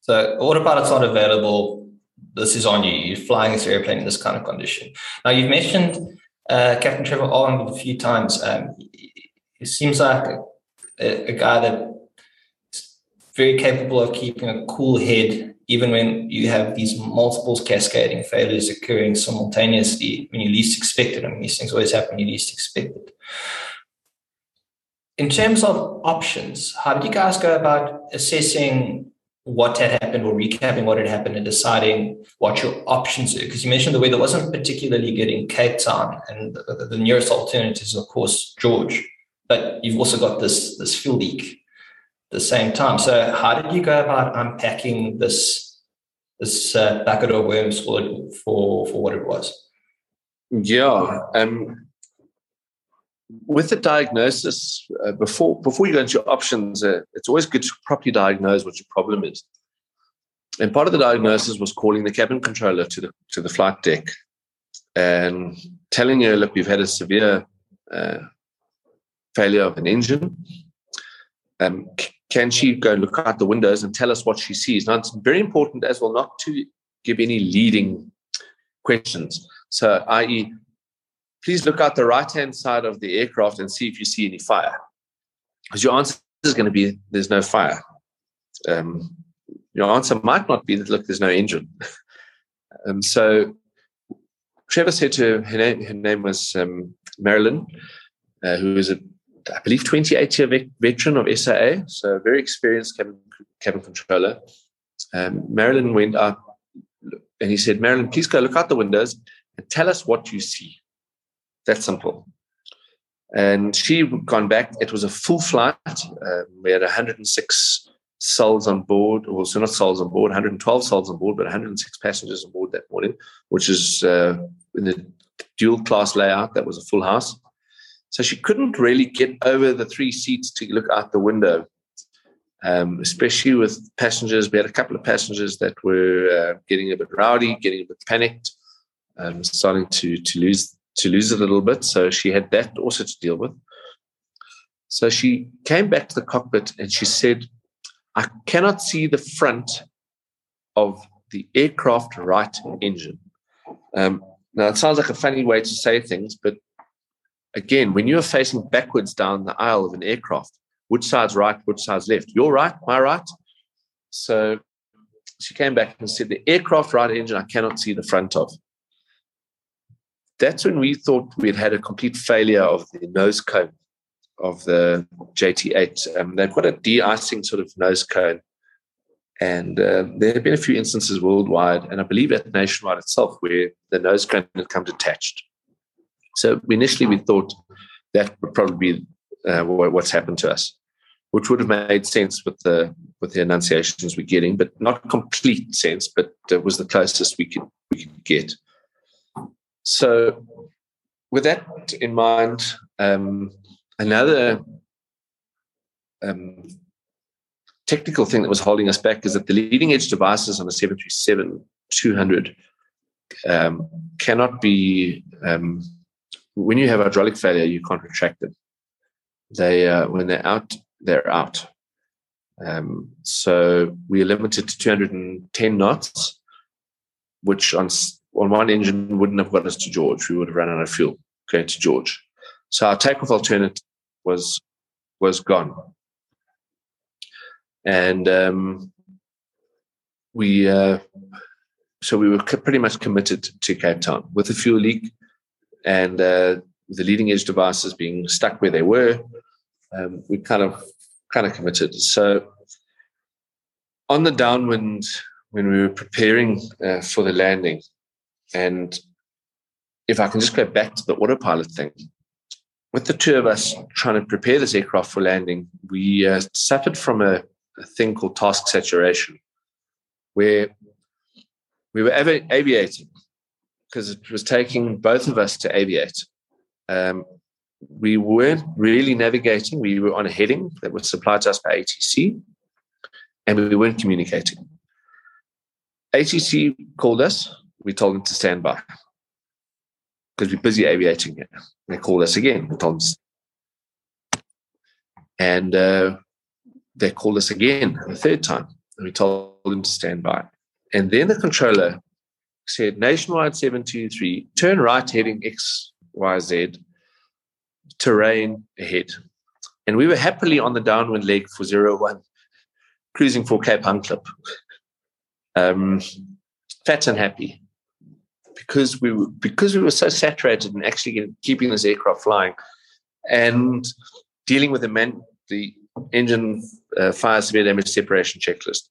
So autopilot's not available. This is on you. You're flying this airplane in this kind of condition. Now you've mentioned uh, Captain Trevor Arnold a few times. Um, he seems like a, a guy that's very capable of keeping a cool head, even when you have these multiple cascading failures occurring simultaneously when you least expect it. I mean, these things always happen when you least expect it. In terms of options, how did you guys go about assessing what had happened or recapping what had happened and deciding what your options are? Because you mentioned the weather wasn't particularly good in Cape Town, and the, the, nearest alternative is, of course, George but you've also got this this fuel leak the same time. So how did you go about unpacking this this uh, bucket of worms for for for what it was? Yeah, um, with the diagnosis uh, before before you go into your options, uh, it's always good to properly diagnose what your problem is. And part of the diagnosis was calling the cabin controller to the to the flight deck and telling her, "Look, we've had a severe uh, failure of an engine. Um, can she go look out the windows and tell us what she sees? Now, it's very important as well not to give any leading questions. So, i.e., please look out the right hand side of the aircraft and see if you see any fire. Because your answer is going to be there's no fire. Um, your answer might not be that, look, there's no engine. (laughs) um, so, Trevor said to her, her name, her name was um, Marilyn, uh, who is a I believe, 28 year veteran of SAA, so very experienced cabin, cabin controller. Um, Marilyn went up and he said, Marilyn, please go look out the windows and tell us what you see. That simple. And she gone back. It was a full flight. Um, we had 106 souls on board, or so not souls on board, 112 souls on board, but 106 passengers on board that morning, which is uh, in the dual class layout. That was a full house. So she couldn't really get over the three seats to look out the window, um, especially with passengers. We had a couple of passengers that were uh, getting a bit rowdy, getting a bit panicked, um, starting to to lose to lose it a little bit. So she had that also to deal with. So she came back to the cockpit and she said, "I cannot see the front of the aircraft right engine." Um, now it sounds like a funny way to say things, but again, when you're facing backwards down the aisle of an aircraft, which side's right, which side's left? Your right, my right. So she came back and said, The aircraft right engine, I cannot see the front of. That's when we thought we had had a complete failure of the nose cone of the JT8. Um, they've got a de icing sort of nose cone. And uh, there have been a few instances worldwide, and I believe at Nationwide itself, where the nose cone had come detached So initially we thought that would probably be uh, what's happened to us, which would have made sense with the with the annunciations we're getting, but not complete sense, but it was the closest we could we could get. So, with that in mind, um, another um, technical thing that was holding us back is that the leading edge devices on the 737 200 um, cannot be um, when you have hydraulic failure, you can't retract them. They uh, when they're out, they're out. Um, so we are limited to 210 knots, which on on one engine wouldn't have got us to George. We would have run out of fuel going to George. So our takeoff alternative was was gone, and um, we uh, so we were pretty much committed to Cape Town with a fuel leak and uh, the leading edge devices being stuck where they were. Um, we kind of kind of committed. So on the downwind, when we were preparing uh, for the landing, and if I can just go back to the autopilot thing, with the two of us trying to prepare this aircraft for landing, we uh, suffered from a, a, thing called task saturation, where we were avi- aviating because it was taking both of us to aviate. Um, we weren't really navigating. We were on a heading that was supplied to us by ATC, and we weren't communicating. ATC called us. We told them to stand by because we're busy aviating here. They called us again. We told them, and uh, they called us again the third time, and we told them to stand by. And then the controller said, Nationwide 723, turn right heading XYZ, terrain ahead. And we were happily on the downwind leg for 01, cruising for Cape Hangklip. Um, fat and happy because we were, because we were so saturated in actually keeping this aircraft flying and dealing with the man, the engine uh, fire severe damage separation checklist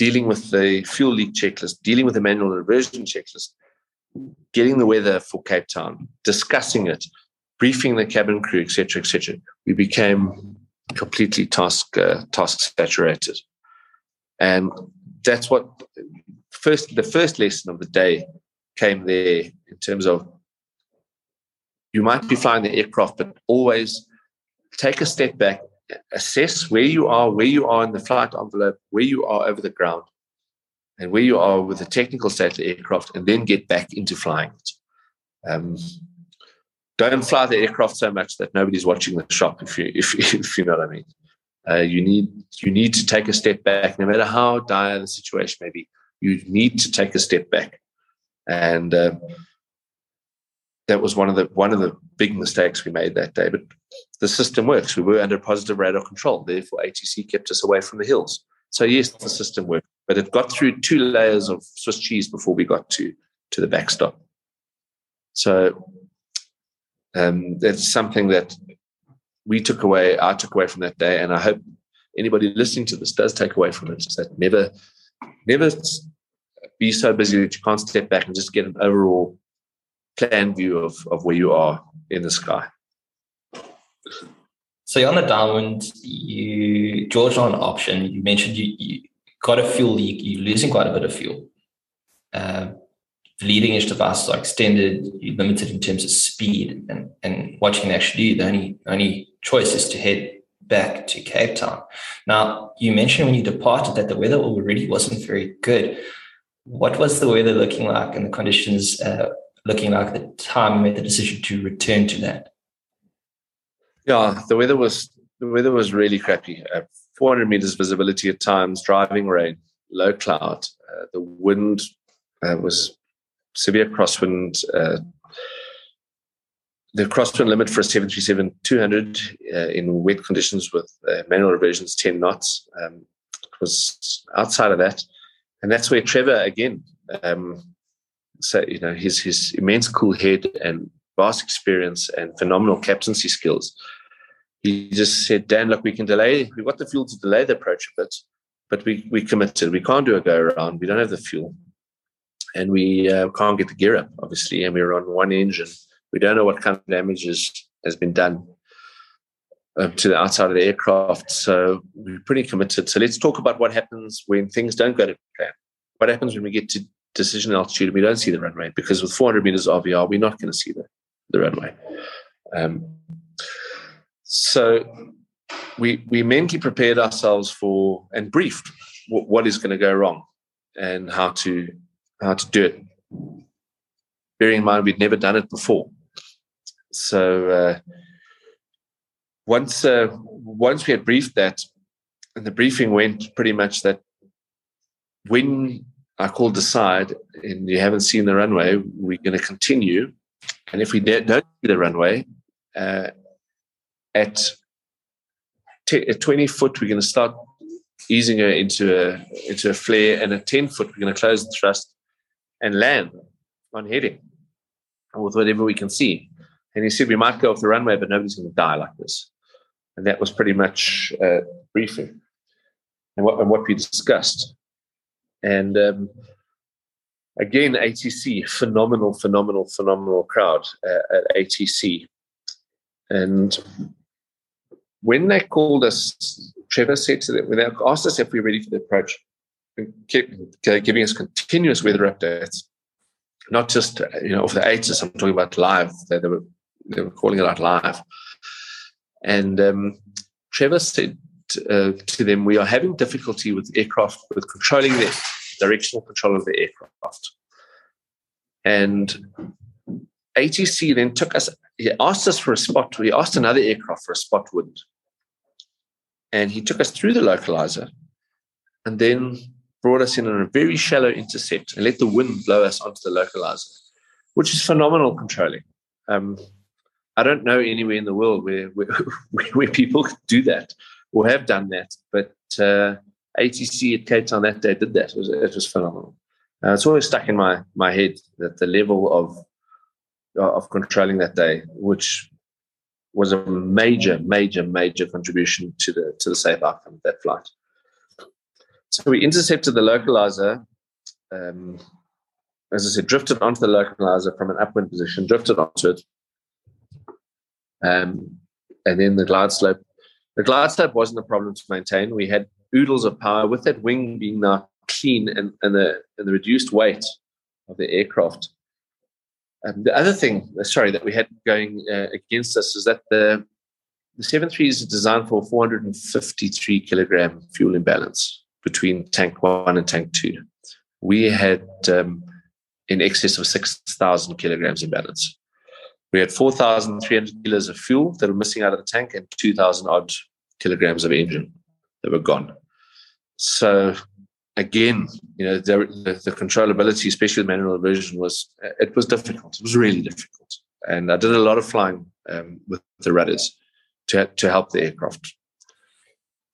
dealing with the fuel leak checklist, dealing with the manual reversion checklist, getting the weather for Cape Town, discussing it, briefing the cabin crew, etc., etc. We became completely task uh, task saturated, and that's what first the first lesson of the day came there in terms of you might be flying the aircraft, but always take a step back assess where you are, where you are in the flight envelope, where you are over the ground, and where you are with the technical state of the aircraft, and then get back into flying it. Um, don't fly the aircraft so much that nobody's watching the shop. If you if, (laughs) if you know what I mean, uh, you need you need to take a step back, no matter how dire the situation may be. You need to take a step back, and uh, that was one of the one of the big mistakes we made that day. But the system works. We were under positive radar control. Therefore, ATC kept us away from the hills. So yes, the system worked, but it got through two layers of Swiss cheese before we got to to the backstop. So um, that's something that we took away. I took away from that day, and I hope anybody listening to this does take away from it. Is that never, never be so busy that you can't step back and just get an overall plan view of, of where you are in the sky. So you're on the downwind, you George on option, you mentioned you, you got a fuel leak, you're losing quite a bit of fuel. Uh, leading edge devices are extended, you're limited in terms of speed, and, and what you can actually do, the only only choice is to head back to Cape Town. Now, you mentioned when you departed that the weather already wasn't very good. What was the weather looking like and the conditions uh, looking like the time you made the decision to return to that? Yeah, the weather was the weather was really crappy. Uh, 400 meters visibility at times, driving rain, low cloud. Uh, the wind uh, was severe crosswind. Uh, the crosswind limit for a 737 200 uh, in wet conditions with uh, manual reversions 10 knots um, was outside of that. And that's where Trevor, again, um, so you know his his immense cool head and vast experience and phenomenal captaincy skills. He just said, Dan, look, we can delay. We've got the fuel to delay the approach a bit, but we we committed. We can't do a go around. We don't have the fuel, and we uh, can't get the gear up, obviously. And we are on one engine We don't know what kind of damage has been done um, to the outside of the aircraft. So we're pretty committed. So let's talk about what happens when things don't go to plan. What happens when we get to decision altitude we don't see the runway? Because with 400 meters of RVR, we're not going to see the, the runway. Um, so we we mentally prepared ourselves for and briefed what is going to go wrong and how to how to do it. Bearing in mind we'd never done it before, so uh, once uh, once we had briefed that, and the briefing went pretty much that when I called aside and you haven't seen the runway, we're going to continue, and if we don't see the runway uh, at t- at 20 foot, we're going to start easing her into a into a flare, and at 10 foot, we're going to close the thrust and land on heading with whatever we can see. And he said we might go off the runway, but nobody's going to die like this. And that was pretty much uh, briefing and what, and what we discussed. And um, again, ATC, phenomenal, phenomenal, phenomenal crowd uh, at ATC. And when they called us, Trevor said to them, when they asked us if we we're ready for the approach, and kept giving us continuous weather updates, not just you know off the ATIS, I'm talking about live. They, they were they were calling it out live. And um, Trevor said uh, to them, "We are having difficulty with aircraft with controlling the directional control of the aircraft." And ATC then took us. He asked us for a spot. We asked another aircraft for a spot wind, and he took us through the localizer, and then brought us in on a very shallow intercept and let the wind blow us onto the localizer, which is phenomenal controlling. Um, I don't know anywhere in the world where where, (laughs) where people do that or have done that, but uh, ATC at Cape Town that day did that. It was, it was phenomenal. Uh, it's always stuck in my my head that the level of of controlling that day, which was a major, major, major contribution to the to the safe outcome of that flight. So we intercepted the localizer. Um, as I said, drifted onto the localizer from an upwind position, drifted onto it. Um, and then the glide slope. The glide slope wasn't a problem to maintain. We had oodles of power with that wing being now clean and, and, the, and the reduced weight of the aircraft. Um, the other thing, uh, sorry, that we had going uh, against us is that the the 73 is designed for 453 kilogram fuel imbalance between tank one and tank two. We had um, in excess of 6,000 kilograms imbalance. We had 4,300 kilos of fuel that were missing out of the tank and 2,000 odd kilograms of engine that were gone. So again, you know, the, the, the controllability, especially the manual version, was it was difficult. It was really difficult, and I did a lot of flying um, with the rudders to to help the aircraft.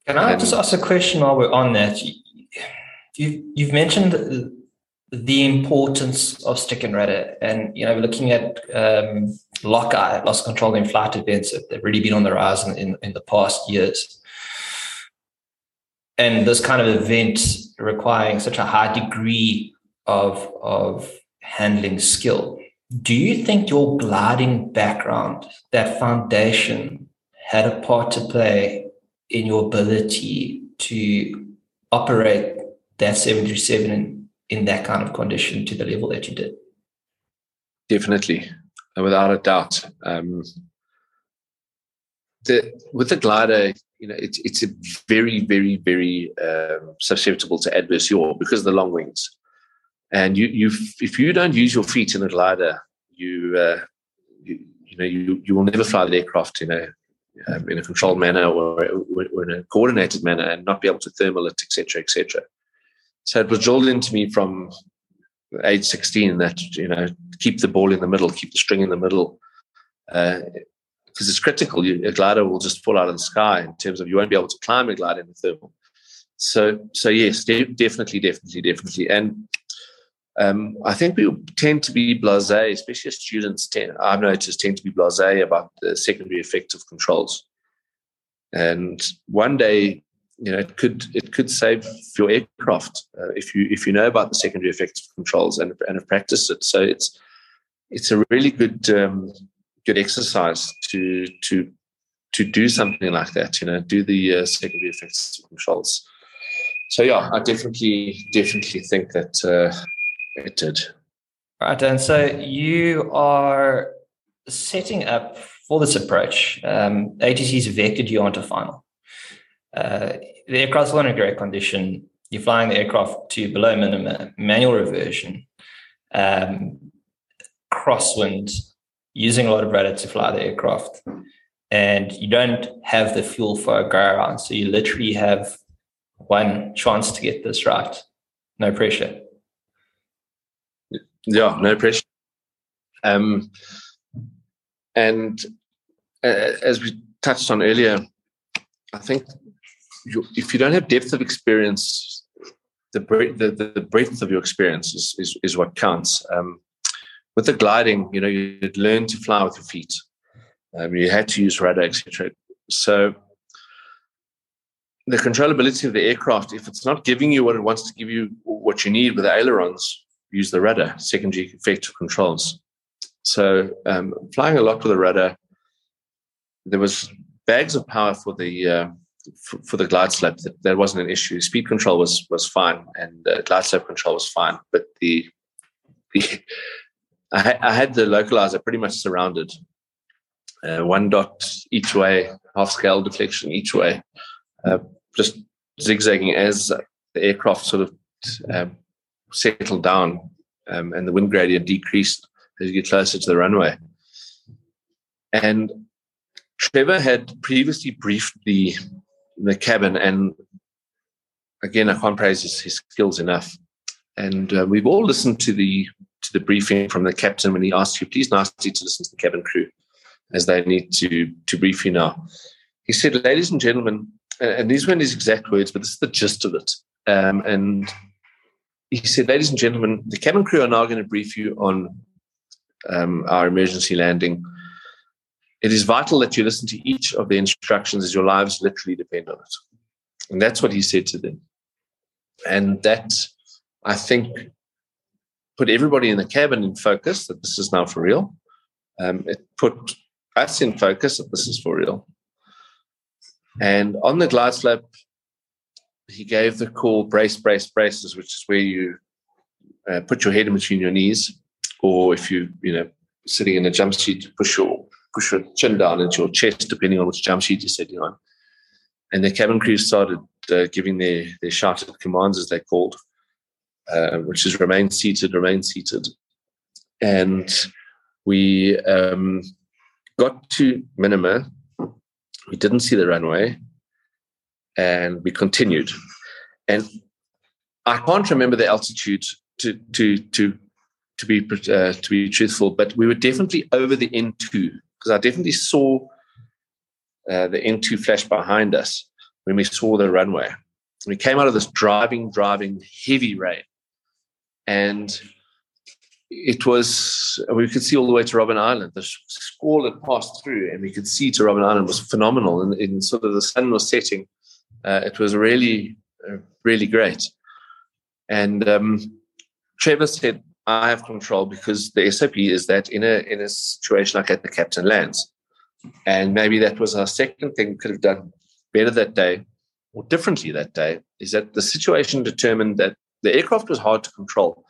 Can I and, just ask a question while we're on that? You, you've mentioned the importance of stick and rudder, and you know, we're looking at um, LOC-I, loss control in flight events that have really been on the rise in, in, in the past years. And this kind of event requiring such a high degree of, of handling skill. Do you think your gliding background, that foundation, had a part to play in your ability to operate that 737 in, in that kind of condition to the level that you did? Definitely, without a doubt. Um, the, with the glider, you know, it's it's a very, very, very um, susceptible to adverse yaw because of the long wings. And you, you, if you don't use your feet in a glider, you, uh, you, you know, you, you will never fly the aircraft in a um, in a controlled manner or, or, in a coordinated manner and not be able to thermal it, etc., etc. So it was drilled into me from age 16 that you know keep the ball in the middle, keep the string in the middle. Uh, because it's critical. You, a glider will just fall out of the sky in terms of you won't be able to climb a glider in the thermal. So, so yes, de- definitely, definitely, definitely. And um, I think we tend to be blasé, especially students. Tend, I've noticed tend to be blasé about the secondary effects of controls. And one day, you know, it could it could save your aircraft uh, if you if you know about the secondary effects controls and and have practiced it. So it's it's a really good um, good exercise to to to do something like that. You know, do the uh, secondary effects controls. So yeah, I definitely definitely think that uh, it did. Right, and so you are setting up for this approach. Um, ATC's vectored you onto final. Uh, the aircraft's still in a great condition. You're flying the aircraft to below minimum manual reversion, um, crosswind, using a lot of rudder to fly the aircraft. And you don't have the fuel for a go around. So you literally have one chance to get this right. No pressure. Yeah, no pressure. Um, and uh, as we touched on earlier, I think you, if you don't have depth of experience, the, the, the breadth of your experience is, is, is what counts. Um, with the gliding, you know, you learn to fly with your feet. Um, you had to use rudder, etc. So the controllability of the aircraft, if it's not giving you what it wants to give you, what you need with the ailerons, use the rudder, secondary effective controls. So um, flying a lot with the rudder, there was bags of power for the uh, for, for, the glide slope. That, that wasn't an issue. Speed control was was fine, and uh, glide slope control was fine. But the the (laughs) I, ha- I had the localizer pretty much surrounded, uh, one dot each way, half scale deflection each way, uh, just zigzagging as the aircraft sort of um, settled down um, and the wind gradient decreased as you get closer to the runway. And Trevor had previously briefed the the cabin, and again, I can't praise his, his skills enough. And uh, we've all listened to the to the briefing from the captain when he asked you, please nicely to listen to the cabin crew as they need to to brief you now. He said, ladies and gentlemen, and these weren't his exact words, but this is the gist of it. Um, and he said, ladies and gentlemen, the cabin crew are now going to brief you on um, our emergency landing. It is vital that you listen to each of the instructions as your lives literally depend on it. And that's what he said to them. And that, I think, put everybody in the cabin in focus that this is now for real. Um, it put us in focus that this is for real. And on the glide slope, he gave the call brace, brace, braces, which is where you uh, put your head in between your knees, or if you, you know, sitting in a jump seat, push your push your chin down into your chest, depending on which jump seat you're sitting on. And the cabin crew started uh, giving their their shouted commands, as they called, uh, which is remain seated, remain seated. And we um, got to Minima. We didn't see the runway, and we continued. And I can't remember the altitude to to to to be uh, to be truthful, but we were definitely over the N2 because I definitely saw uh, the N2 flash behind us when we saw the runway. We came out of this driving, driving heavy rain, and it was we could see all the way to Robben Island. The squall had passed through, and we could see to Robben Island was phenomenal. And, and sort of the sun was setting. Uh, it was really, uh, really great. And um, Trevor said, "I have control because the SOP is that in a in a situation like that, the captain lands, and maybe that was our second thing we could have done better that day or differently that day. Is that the situation determined that the aircraft was hard to control.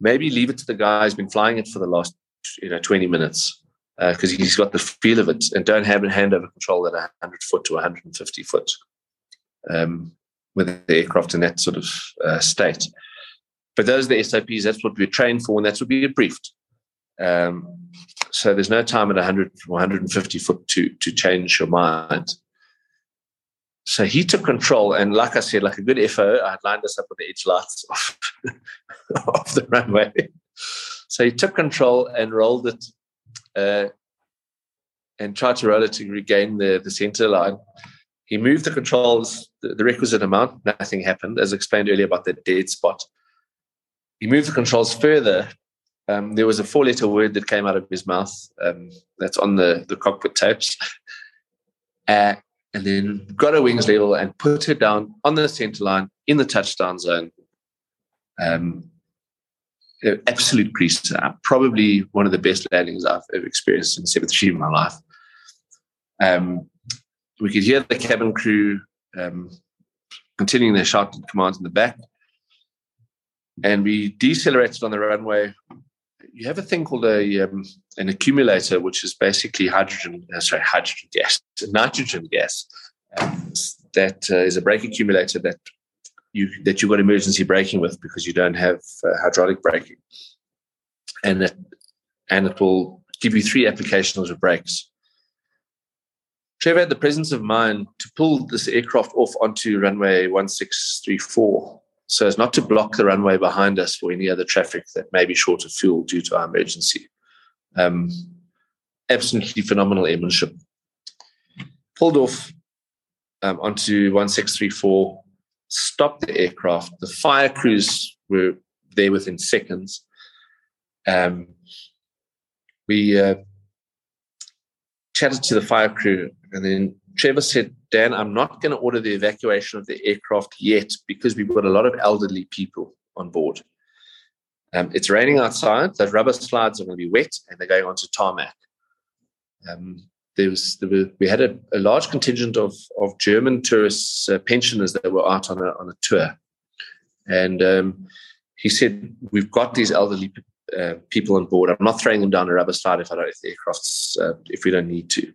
Maybe leave it to the guy who's been flying it for the last you know 20 minutes because uh, he's got the feel of it and don't have a handover control at 100 foot to 150 foot um, with the aircraft in that sort of uh, state. But those are the SOPs. That's what we're trained for, and that's what we're briefed. Um, so there's no time at 100 150 foot to to change your mind. So he took control, and like I said, like a good FO, I had lined us up with the edge lights (laughs) of, of the runway. So he took control and rolled it, uh, and tried to roll it to regain the the center line. He moved the controls the requisite amount. Nothing happened, as explained earlier about the dead spot. He moved the controls further. Um, there was a four-letter word that came out of his mouth. Um, that's on the the cockpit tapes. (laughs) Uh, and then got her wings level and put her down on the center line in the touchdown zone. Um, absolute crease. Uh, probably one of the best landings I've ever experienced in 73 in my life. Um, we could hear the cabin crew um, continuing their shouted commands in the back. And we decelerated on the runway. You have a thing called a um, an accumulator, which is basically hydrogen, uh, sorry, hydrogen gas, nitrogen gas. Um, that uh, is a brake accumulator that you that you've got emergency braking with because you don't have uh, hydraulic braking, and it and it will give you three applications of brakes. Trevor had the presence of mind to pull this aircraft off onto runway 1634 so as not to block the runway behind us for any other traffic that may be short of fuel due to our emergency. Um, absolutely phenomenal airmanship. Pulled off um, onto 1634, stopped the aircraft. The fire crews were there within seconds. Um, we uh, chatted to the fire crew, and then Trevor said, Dan, I'm not going to order the evacuation of the aircraft yet because we've got a lot of elderly people on board. Um, it's raining outside. Those rubber slides are going to be wet and they're going onto tarmac. Um, there was, there were, we had a, a, large contingent of, of German tourists, uh, pensioners that were out on a, on a tour. And um, he said, We've got these elderly uh, people on board. I'm not throwing them down a rubber slide if I don't, if the aircraft's, uh, if we don't need to.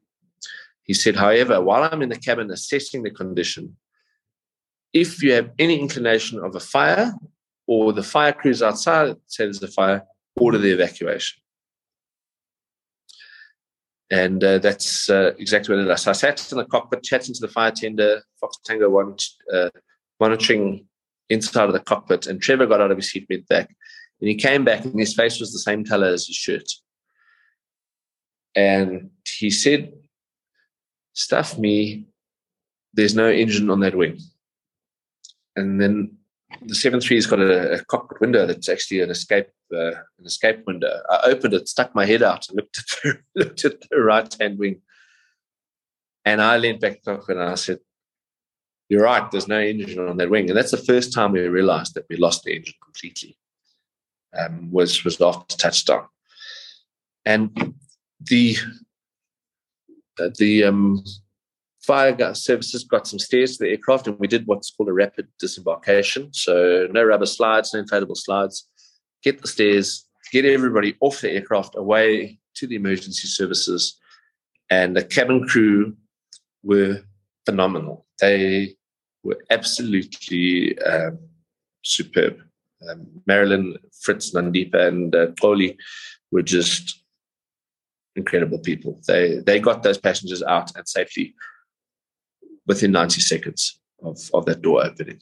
He said, however, while I'm in the cabin assessing the condition, if you have any inclination of a fire or the fire crews outside say there's a fire, order the evacuation. And uh, that's uh, exactly what it is. So I sat in the cockpit chatting to the fire tender, Fox Tango 1, uh, monitoring inside of the cockpit. And Trevor got out of his seat, went back. And he came back, and his face was the same color as his shirt. And he said, Stuff me, there's no engine on that wing. And then the 7.3's got a, a, cockpit window that's actually an escape uh, an escape window. I opened it, stuck my head out, and looked at the, (laughs) looked at the right hand wing. And I leaned back and I said, You're right, there's no engine on that wing. And that's the first time we realized that we lost the engine completely. Um, was was after touchdown. And the the um, fire services got some stairs to the aircraft, and we did what's called a rapid disembarkation. So no rubber slides, no inflatable slides. Get the stairs, get everybody off the aircraft away to the emergency services, and the cabin crew were phenomenal. They were absolutely um, superb. Um, Marilyn, Fritz, Nandipa, and uh, were just incredible people. They they got those passengers out and safely within 90 seconds of, of that door opening.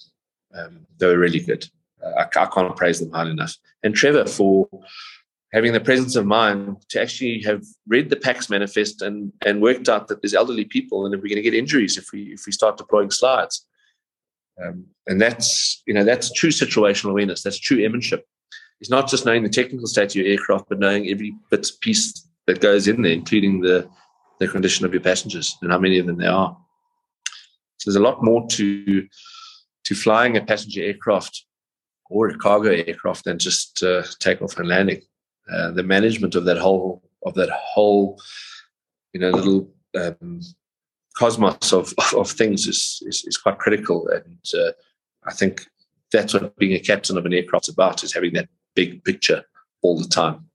Um, they were really good. Uh, I, I, can't praise them high enough. And Trevor for having the presence of mind to actually have read the PAX manifest and, and worked out that there's elderly people and if we're going to get injuries if we if we start deploying slides. Um, and that's you know that's true situational awareness. That's true airmanship. It's not just knowing the technical state of your aircraft, but knowing every bit piece that goes in there, including the the condition of your passengers and how many of them there are. So there's a lot more to to flying a passenger aircraft or a cargo aircraft than just uh, takeoff and landing. Uh, the management of that whole of that whole you know little um, cosmos of, (laughs) of things is, is, is quite critical, and uh, I think that's what being a captain of an aircraft is about: is having that big picture all the time.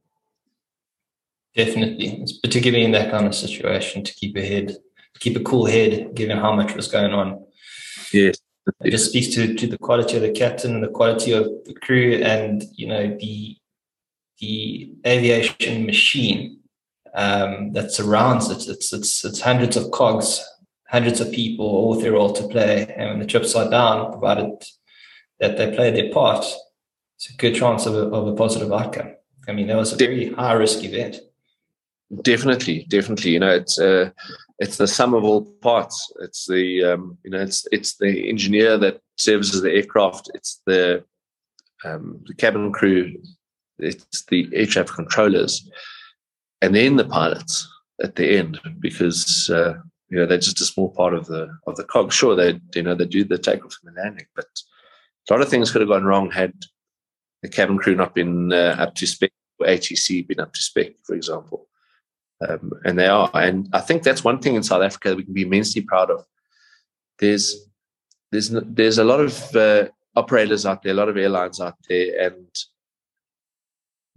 Definitely, it's particularly in that kind of situation to keep a head keep a cool head given how much was going on. Yes. It just speaks to, to the quality of the captain and the quality of the crew and you know the the aviation machine um, that surrounds it. It's it's it's hundreds of cogs, hundreds of people, all with their role to play. And when the chips are down, provided that they play their part, it's a good chance of a, of a positive outcome. I mean, that was a very high risk event. Definitely, definitely. You know, it's uh, it's the sum of all parts. It's the um, you know it's it's the engineer that services the aircraft. It's the um, the cabin crew. It's the air traffic controllers, and then the pilots at the end because uh, you know they're just a small part of the of the cog. Sure, they you know they do the takeoff and the landing, but a lot of things could have gone wrong had the cabin crew not been uh, up to spec, or ATC been up to spec, for example. Um, and they are. And I think that's one thing in South Africa that we can be immensely proud of. There's there's there's a lot of uh, operators out there, a lot of airlines out there, and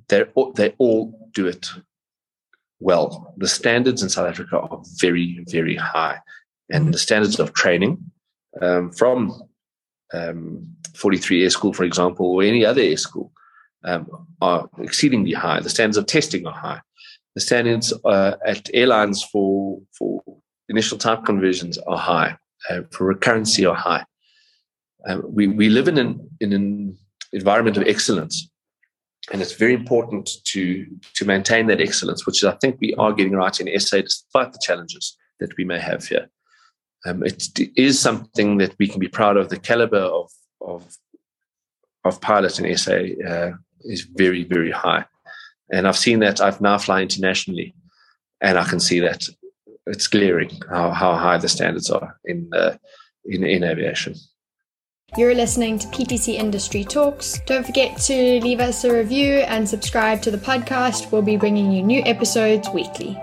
they they all do it well. The standards in South Africa are very very high, and the standards of training um, from um, 43 Air School, for example, or any other air school, um, are exceedingly high. The standards of testing are high. The standards uh, at airlines for for initial type conversions are high. Uh, for recurrency are high. Um, we we live in an in an environment of excellence, and it's very important to to maintain that excellence, which I think we are getting right in SA, despite the challenges that we may have here. Um, it is something that we can be proud of. The caliber of of of pilots in SA uh, is very very high. And I've seen that. I've now fly internationally, and I can see that it's glaring how, how high the standards are in, uh, in in aviation. You're listening to PTC Industry Talks. Don't forget to leave us a review and subscribe to the podcast. We'll be bringing you new episodes weekly.